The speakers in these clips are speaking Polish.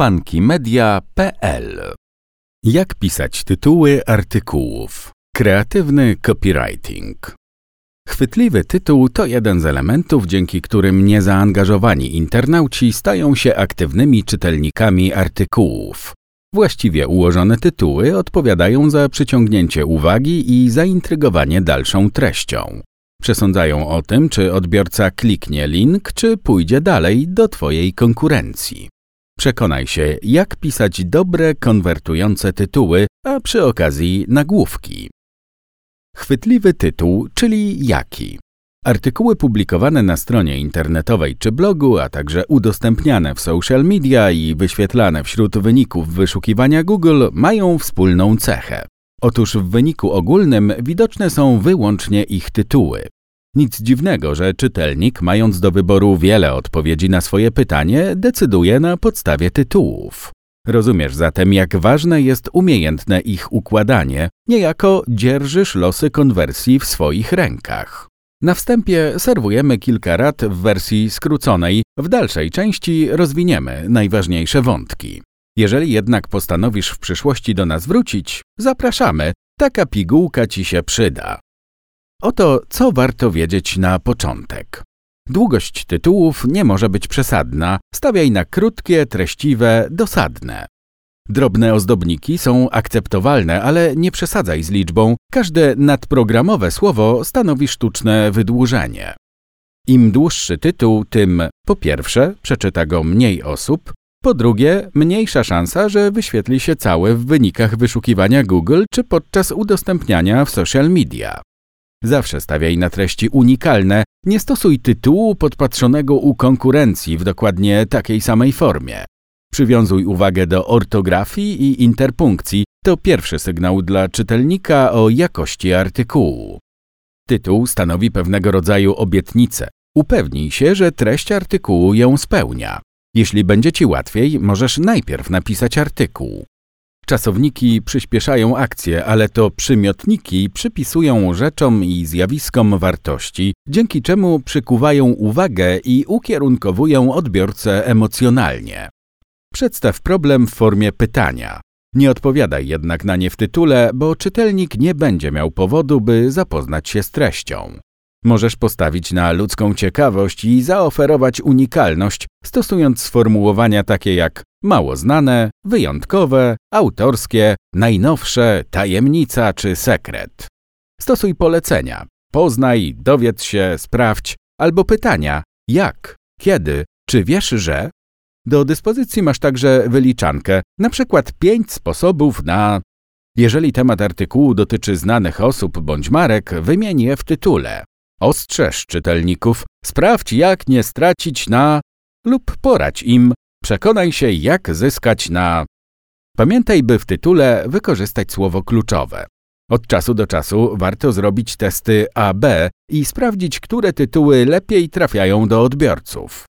funkymedia.pl Jak pisać tytuły artykułów? Kreatywny copywriting. Chwytliwy tytuł to jeden z elementów, dzięki którym niezaangażowani internauci stają się aktywnymi czytelnikami artykułów. Właściwie ułożone tytuły odpowiadają za przyciągnięcie uwagi i zaintrygowanie dalszą treścią. Przesądzają o tym, czy odbiorca kliknie link, czy pójdzie dalej do Twojej konkurencji. Przekonaj się, jak pisać dobre, konwertujące tytuły, a przy okazji nagłówki. Chwytliwy tytuł, czyli jaki? Artykuły publikowane na stronie internetowej czy blogu, a także udostępniane w social media i wyświetlane wśród wyników wyszukiwania Google mają wspólną cechę. Otóż w wyniku ogólnym widoczne są wyłącznie ich tytuły. Nic dziwnego, że czytelnik, mając do wyboru wiele odpowiedzi na swoje pytanie, decyduje na podstawie tytułów. Rozumiesz zatem, jak ważne jest umiejętne ich układanie, niejako dzierżysz losy konwersji w swoich rękach. Na wstępie serwujemy kilka rad w wersji skróconej, w dalszej części rozwiniemy najważniejsze wątki. Jeżeli jednak postanowisz w przyszłości do nas wrócić, zapraszamy, taka pigułka ci się przyda. Oto co warto wiedzieć na początek. Długość tytułów nie może być przesadna, stawiaj na krótkie, treściwe, dosadne. Drobne ozdobniki są akceptowalne, ale nie przesadzaj z liczbą. Każde nadprogramowe słowo stanowi sztuczne wydłużenie. Im dłuższy tytuł, tym po pierwsze przeczyta go mniej osób, po drugie mniejsza szansa, że wyświetli się cały w wynikach wyszukiwania Google czy podczas udostępniania w social media. Zawsze stawiaj na treści unikalne, nie stosuj tytułu podpatrzonego u konkurencji w dokładnie takiej samej formie. Przywiązuj uwagę do ortografii i interpunkcji. To pierwszy sygnał dla czytelnika o jakości artykułu. Tytuł stanowi pewnego rodzaju obietnicę. Upewnij się, że treść artykułu ją spełnia. Jeśli będzie Ci łatwiej, możesz najpierw napisać artykuł. Czasowniki przyspieszają akcję, ale to przymiotniki przypisują rzeczom i zjawiskom wartości, dzięki czemu przykuwają uwagę i ukierunkowują odbiorcę emocjonalnie. Przedstaw problem w formie pytania. Nie odpowiadaj jednak na nie w tytule, bo czytelnik nie będzie miał powodu, by zapoznać się z treścią. Możesz postawić na ludzką ciekawość i zaoferować unikalność, stosując sformułowania takie jak mało znane, wyjątkowe, autorskie, najnowsze, tajemnica czy sekret. Stosuj polecenia. Poznaj, dowiedz się, sprawdź, albo pytania jak, kiedy, czy wiesz, że? Do dyspozycji masz także wyliczankę, na przykład pięć sposobów na... Jeżeli temat artykułu dotyczy znanych osób bądź marek, wymień je w tytule. Ostrzeż czytelników, sprawdź jak nie stracić na lub poradź im, przekonaj się jak zyskać na. Pamiętaj, by w tytule wykorzystać słowo kluczowe. Od czasu do czasu warto zrobić testy AB i sprawdzić, które tytuły lepiej trafiają do odbiorców.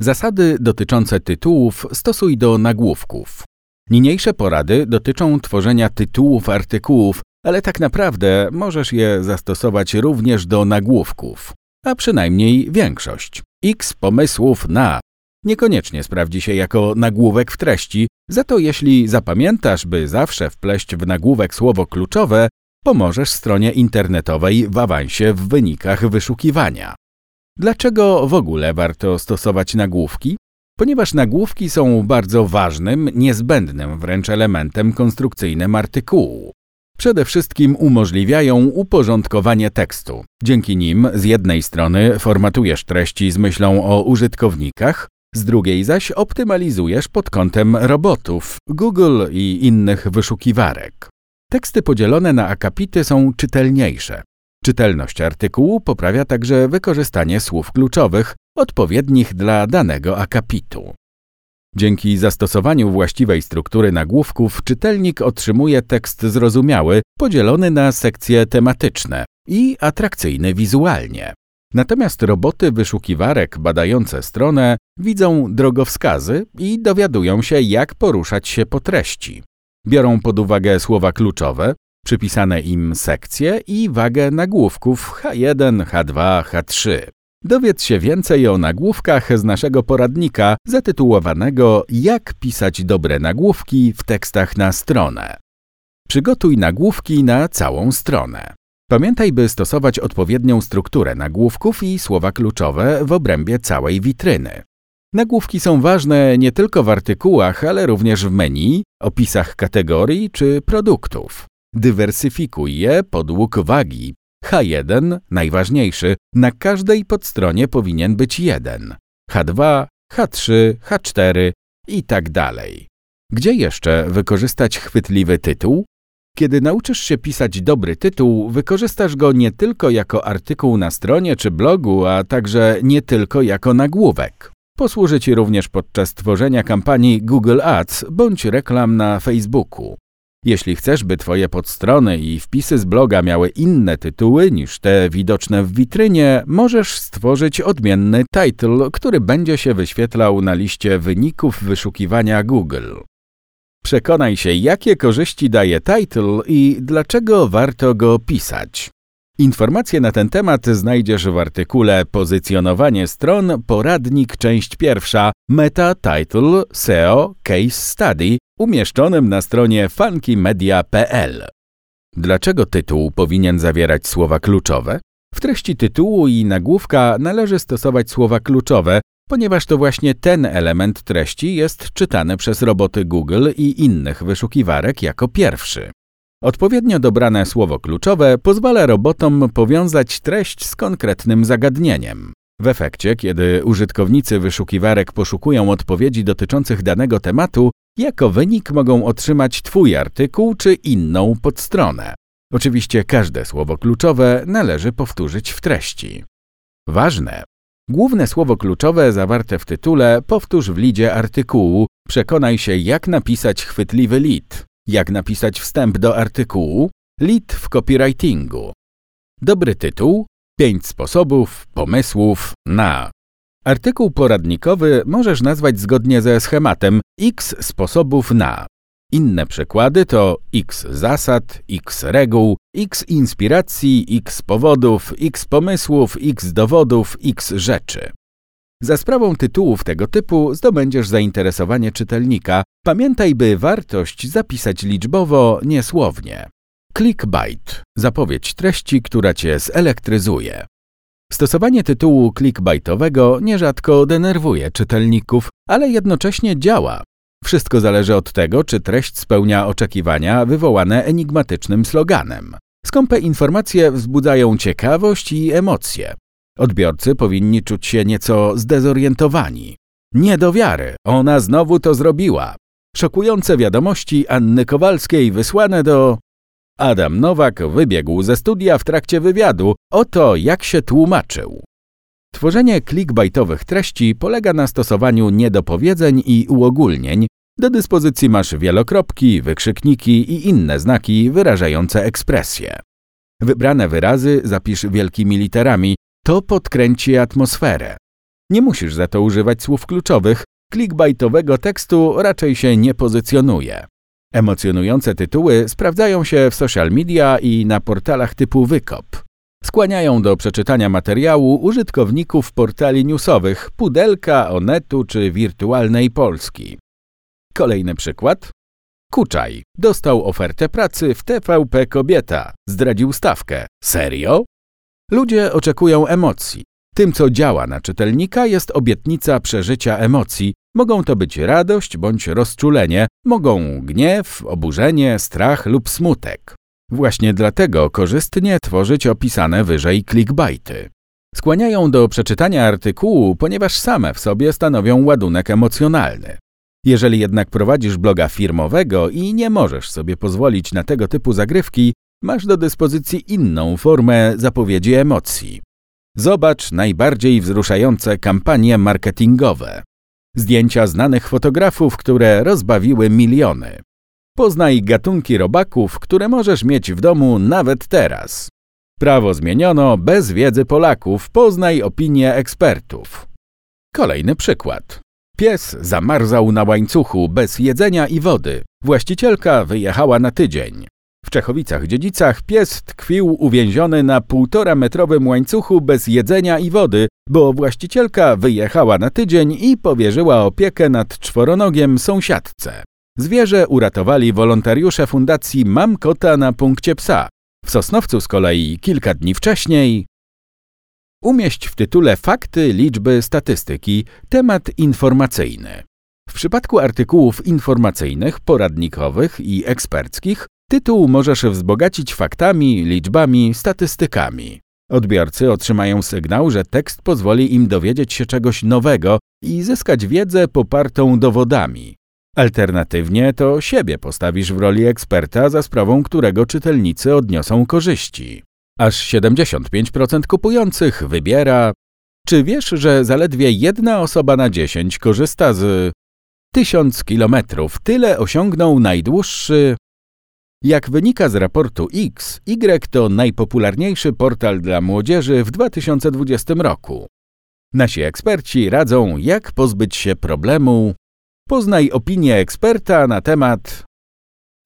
Zasady dotyczące tytułów stosuj do nagłówków. Niniejsze porady dotyczą tworzenia tytułów artykułów, ale tak naprawdę możesz je zastosować również do nagłówków, a przynajmniej większość. X pomysłów na niekoniecznie sprawdzi się jako nagłówek w treści, za to jeśli zapamiętasz, by zawsze wpleść w nagłówek słowo kluczowe, pomożesz stronie internetowej w awansie w wynikach wyszukiwania. Dlaczego w ogóle warto stosować nagłówki? Ponieważ nagłówki są bardzo ważnym, niezbędnym wręcz elementem konstrukcyjnym artykułu. Przede wszystkim umożliwiają uporządkowanie tekstu. Dzięki nim z jednej strony formatujesz treści z myślą o użytkownikach, z drugiej zaś optymalizujesz pod kątem robotów, Google i innych wyszukiwarek. Teksty podzielone na akapity są czytelniejsze. Czytelność artykułu poprawia także wykorzystanie słów kluczowych, odpowiednich dla danego akapitu. Dzięki zastosowaniu właściwej struktury nagłówków czytelnik otrzymuje tekst zrozumiały, podzielony na sekcje tematyczne i atrakcyjny wizualnie. Natomiast roboty wyszukiwarek badające stronę widzą drogowskazy i dowiadują się, jak poruszać się po treści. Biorą pod uwagę słowa kluczowe, przypisane im sekcje i wagę nagłówków H1, H2, H3. Dowiedz się więcej o nagłówkach z naszego poradnika zatytułowanego Jak pisać dobre nagłówki w tekstach na stronę. Przygotuj nagłówki na całą stronę. Pamiętaj, by stosować odpowiednią strukturę nagłówków i słowa kluczowe w obrębie całej witryny. Nagłówki są ważne nie tylko w artykułach, ale również w menu, opisach kategorii czy produktów. Dywersyfikuj je podług wagi. H1, najważniejszy, na każdej podstronie powinien być jeden. H2, H3, H4 i tak dalej. Gdzie jeszcze wykorzystać chwytliwy tytuł? Kiedy nauczysz się pisać dobry tytuł, wykorzystasz go nie tylko jako artykuł na stronie czy blogu, a także nie tylko jako nagłówek. Posłuży Ci również podczas tworzenia kampanii Google Ads bądź reklam na Facebooku. Jeśli chcesz, by Twoje podstrony i wpisy z bloga miały inne tytuły niż te widoczne w witrynie, możesz stworzyć odmienny title, który będzie się wyświetlał na liście wyników wyszukiwania Google. Przekonaj się, jakie korzyści daje title i dlaczego warto go pisać. Informacje na ten temat znajdziesz w artykule Pozycjonowanie stron, poradnik, część pierwsza, Meta Title SEO Case Study, umieszczonym na stronie funkymedia.pl. Dlaczego tytuł powinien zawierać słowa kluczowe? W treści tytułu i nagłówka należy stosować słowa kluczowe, ponieważ to właśnie ten element treści jest czytany przez roboty Google i innych wyszukiwarek jako pierwszy. Odpowiednio dobrane słowo kluczowe pozwala robotom powiązać treść z konkretnym zagadnieniem. W efekcie, kiedy użytkownicy wyszukiwarek poszukują odpowiedzi dotyczących danego tematu, jako wynik mogą otrzymać Twój artykuł czy inną podstronę. Oczywiście każde słowo kluczowe należy powtórzyć w treści. Ważne! Główne słowo kluczowe zawarte w tytule powtórz w lidzie artykułu. Przekonaj się, jak napisać chwytliwy lead, jak napisać wstęp do artykułu, lead w copywritingu. Dobry tytuł, pięć sposobów, pomysłów na. Artykuł poradnikowy możesz nazwać zgodnie ze schematem X sposobów na. Inne przykłady to X zasad, X reguł, X inspiracji, X powodów, X pomysłów, X dowodów, X rzeczy. Za sprawą tytułów tego typu zdobędziesz zainteresowanie czytelnika. Pamiętaj, by wartość zapisać liczbowo, niesłownie. Clickbait zapowiedź treści, która cię zelektryzuje. Stosowanie tytułu clickbaitowego nierzadko denerwuje czytelników, ale jednocześnie działa. Wszystko zależy od tego, czy treść spełnia oczekiwania wywołane enigmatycznym sloganem. Skąpe informacje wzbudzają ciekawość i emocje. Odbiorcy powinni czuć się nieco zdezorientowani. Nie do wiary, ona znowu to zrobiła. Szokujące wiadomości Anny Kowalskiej wysłane do... Adam Nowak wybiegł ze studia w trakcie wywiadu. Oto jak się tłumaczył. Tworzenie clickbaitowych treści polega na stosowaniu niedopowiedzeń i uogólnień. Do dyspozycji masz wielokropki, wykrzykniki i inne znaki wyrażające ekspresję. Wybrane wyrazy zapisz wielkimi literami, to podkręci atmosferę. Nie musisz za to używać słów kluczowych, clickbaitowego tekstu raczej się nie pozycjonuje. Emocjonujące tytuły sprawdzają się w social media i na portalach typu Wykop. Skłaniają do przeczytania materiału użytkowników portali newsowych Pudelka, Onetu czy Wirtualnej Polski. Kolejny przykład. Kuczaj dostał ofertę pracy w TVP Kobieta. Zdradził stawkę. Serio? Ludzie oczekują emocji. Tym, co działa na czytelnika, jest obietnica przeżycia emocji. Mogą to być radość bądź rozczulenie, mogą gniew, oburzenie, strach lub smutek. Właśnie dlatego korzystnie tworzyć opisane wyżej clickbaity. Skłaniają do przeczytania artykułu, ponieważ same w sobie stanowią ładunek emocjonalny. Jeżeli jednak prowadzisz bloga firmowego i nie możesz sobie pozwolić na tego typu zagrywki, masz do dyspozycji inną formę zapowiedzi emocji. Zobacz najbardziej wzruszające kampanie marketingowe. Zdjęcia znanych fotografów, które rozbawiły miliony. Poznaj gatunki robaków, które możesz mieć w domu nawet teraz. Prawo zmieniono bez wiedzy Polaków. Poznaj opinie ekspertów. Kolejny przykład. Pies zamarzał na łańcuchu bez jedzenia i wody. Właścicielka wyjechała na tydzień. W Czechowicach-Dziedzicach pies tkwił uwięziony na półtora metrowym łańcuchu bez jedzenia i wody, bo właścicielka wyjechała na tydzień i powierzyła opiekę nad czworonogiem sąsiadce. Zwierzę uratowali wolontariusze fundacji Mam Kota na punkcie psa. W Sosnowcu z kolei kilka dni wcześniej umieść w tytule fakty, liczby, statystyki, temat informacyjny. W przypadku artykułów informacyjnych, poradnikowych i eksperckich tytuł możesz wzbogacić faktami, liczbami, statystykami. Odbiorcy otrzymają sygnał, że tekst pozwoli im dowiedzieć się czegoś nowego i zyskać wiedzę popartą dowodami. Alternatywnie to siebie postawisz w roli eksperta, za sprawą którego czytelnicy odniosą korzyści. Aż 75% kupujących wybiera. Czy wiesz, że zaledwie jedna osoba na 10 korzysta z 1000 kilometrów? Tyle osiągnął najdłuższy. Jak wynika z raportu X, Y to najpopularniejszy portal dla młodzieży w 2020 roku. Nasi eksperci radzą, jak pozbyć się problemu Poznaj opinię eksperta na temat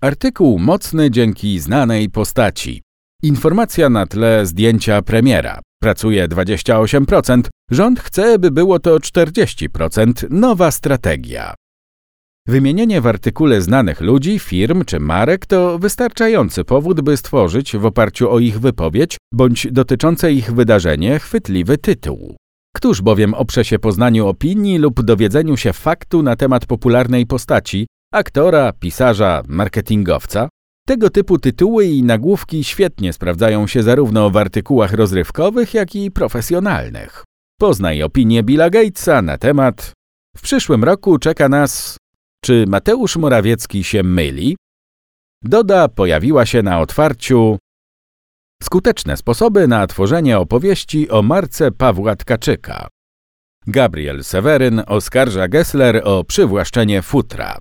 Artykuł mocny dzięki znanej postaci. Informacja na tle zdjęcia premiera. Pracuje 28%, rząd chce, by było to 40%, nowa strategia. Wymienienie w artykule znanych ludzi, firm czy marek to wystarczający powód, by stworzyć w oparciu o ich wypowiedź bądź dotyczące ich wydarzenie chwytliwy tytuł. Któż bowiem oprze się poznaniu opinii lub dowiedzeniu się faktu na temat popularnej postaci, aktora, pisarza, marketingowca? Tego typu tytuły i nagłówki świetnie sprawdzają się zarówno w artykułach rozrywkowych, jak i profesjonalnych. Poznaj opinię Billa Gatesa na temat W przyszłym roku czeka nas Czy Mateusz Morawiecki się myli? Doda pojawiła się na otwarciu Skuteczne sposoby na tworzenie opowieści o marce Pawła Tkaczyka. Gabriel Seweryn oskarża Gessler o przywłaszczenie futra.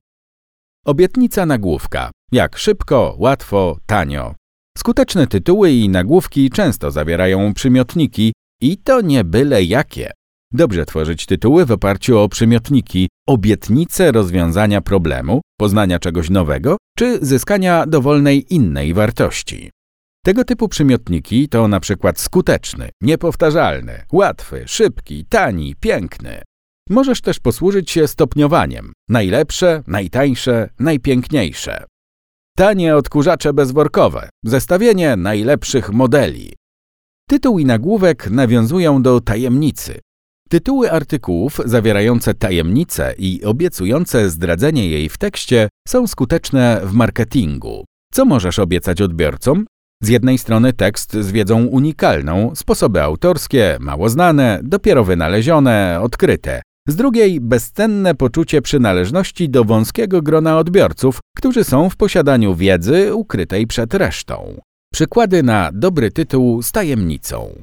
Obietnica nagłówka. Jak szybko, łatwo, tanio. Skuteczne tytuły i nagłówki często zawierają przymiotniki i to nie byle jakie. Dobrze tworzyć tytuły w oparciu o przymiotniki, obietnice rozwiązania problemu, poznania czegoś nowego czy zyskania dowolnej innej wartości. Tego typu przymiotniki to na przykład skuteczny, niepowtarzalny, łatwy, szybki, tani, piękny. Możesz też posłużyć się stopniowaniem. Najlepsze, najtańsze, najpiękniejsze. Tanie odkurzacze bezworkowe. Zestawienie najlepszych modeli. Tytuł i nagłówek nawiązują do tajemnicy. Tytuły artykułów zawierające tajemnicę i obiecujące zdradzenie jej w tekście są skuteczne w marketingu. Co możesz obiecać odbiorcom? Z jednej strony tekst z wiedzą unikalną, sposoby autorskie, mało znane, dopiero wynalezione, odkryte. Z drugiej bezcenne poczucie przynależności do wąskiego grona odbiorców, którzy są w posiadaniu wiedzy ukrytej przed resztą. Przykłady na dobry tytuł z tajemnicą.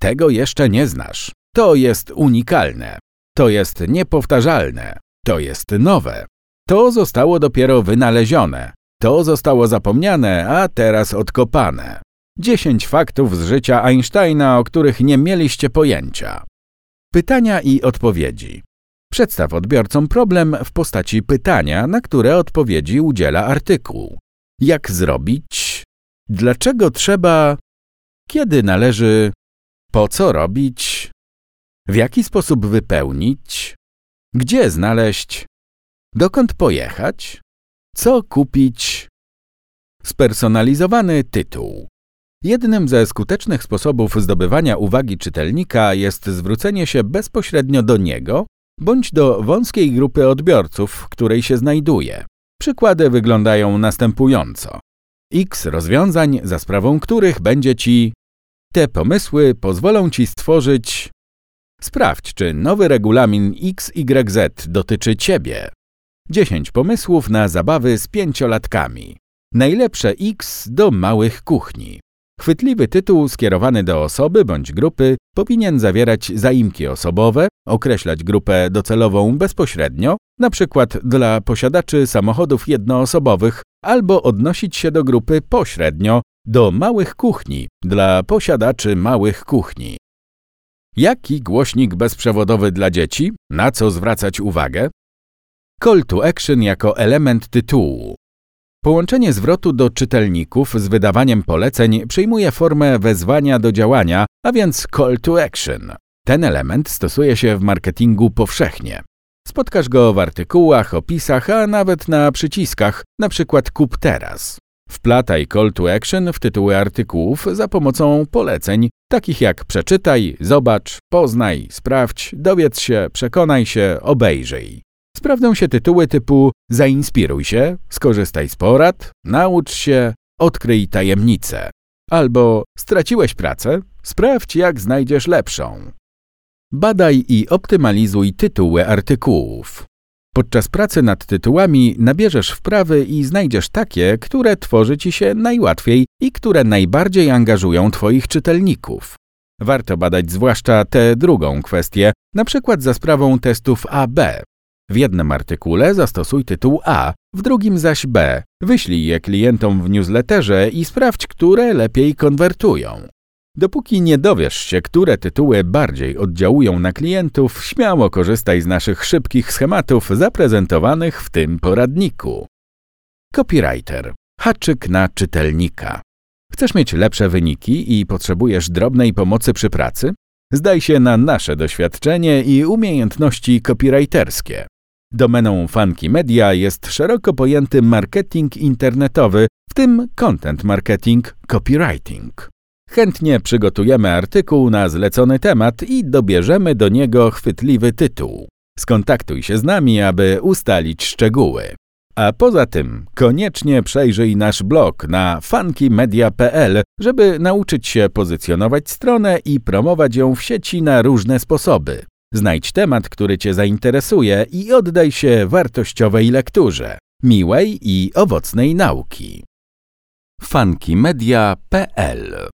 Tego jeszcze nie znasz. To jest unikalne. To jest niepowtarzalne. To jest nowe. To zostało dopiero wynalezione. To zostało zapomniane, a teraz odkopane. 10 faktów z życia Einsteina, o których nie mieliście pojęcia. Pytania i odpowiedzi. Przedstaw odbiorcom problem w postaci pytania, na które odpowiedzi udziela artykuł. Jak zrobić? Dlaczego trzeba? Kiedy należy? Po co robić? W jaki sposób wypełnić? Gdzie znaleźć? Dokąd pojechać? Co kupić? Spersonalizowany tytuł. Jednym ze skutecznych sposobów zdobywania uwagi czytelnika jest zwrócenie się bezpośrednio do niego bądź do wąskiej grupy odbiorców, w której się znajduje. Przykłady wyglądają następująco. X rozwiązań, za sprawą których będzie Ci te pomysły pozwolą Ci stworzyć Sprawdź, czy nowy regulamin XYZ dotyczy Ciebie. 10 pomysłów na zabawy z pięciolatkami. Najlepsze X do małych kuchni. Chwytliwy tytuł skierowany do osoby bądź grupy powinien zawierać zaimki osobowe, określać grupę docelową bezpośrednio, np. dla posiadaczy samochodów jednoosobowych, albo odnosić się do grupy pośrednio, do małych kuchni, dla posiadaczy małych kuchni. Jaki głośnik bezprzewodowy dla dzieci? Na co zwracać uwagę? Call to action jako element tytułu. Połączenie zwrotu do czytelników z wydawaniem poleceń przyjmuje formę wezwania do działania, a więc call to action. Ten element stosuje się w marketingu powszechnie. Spotkasz go w artykułach, opisach, a nawet na przyciskach, np. kup teraz. Wplataj call to action w tytuły artykułów za pomocą poleceń, takich jak przeczytaj, zobacz, poznaj, sprawdź, dowiedz się, przekonaj się, obejrzyj. Sprawdzą się tytuły typu zainspiruj się, skorzystaj z porad, naucz się, odkryj tajemnicę. Albo straciłeś pracę, sprawdź jak znajdziesz lepszą. Badaj i optymalizuj tytuły artykułów. Podczas pracy nad tytułami nabierzesz wprawy i znajdziesz takie, które tworzy ci się najłatwiej i które najbardziej angażują Twoich czytelników. Warto badać zwłaszcza tę drugą kwestię, na przykład za sprawą testów AB. W jednym artykule zastosuj tytuł A, w drugim zaś B. Wyślij je klientom w newsletterze i sprawdź, które lepiej konwertują. Dopóki nie dowiesz się, które tytuły bardziej oddziałują na klientów, śmiało korzystaj z naszych szybkich schematów zaprezentowanych w tym poradniku. Copywriter. Haczyk na czytelnika. Chcesz mieć lepsze wyniki i potrzebujesz drobnej pomocy przy pracy? Zdaj się na nasze doświadczenie i umiejętności copywriterskie. Domeną Funky Media jest szeroko pojęty marketing internetowy, w tym content marketing, copywriting. Chętnie przygotujemy artykuł na zlecony temat i dobierzemy do niego chwytliwy tytuł. Skontaktuj się z nami, aby ustalić szczegóły. A poza tym koniecznie przejrzyj nasz blog na funkymedia.pl, żeby nauczyć się pozycjonować stronę i promować ją w sieci na różne sposoby. Znajdź temat, który Cię zainteresuje i oddaj się wartościowej lekturze, miłej i owocnej nauki. funkymedia.pl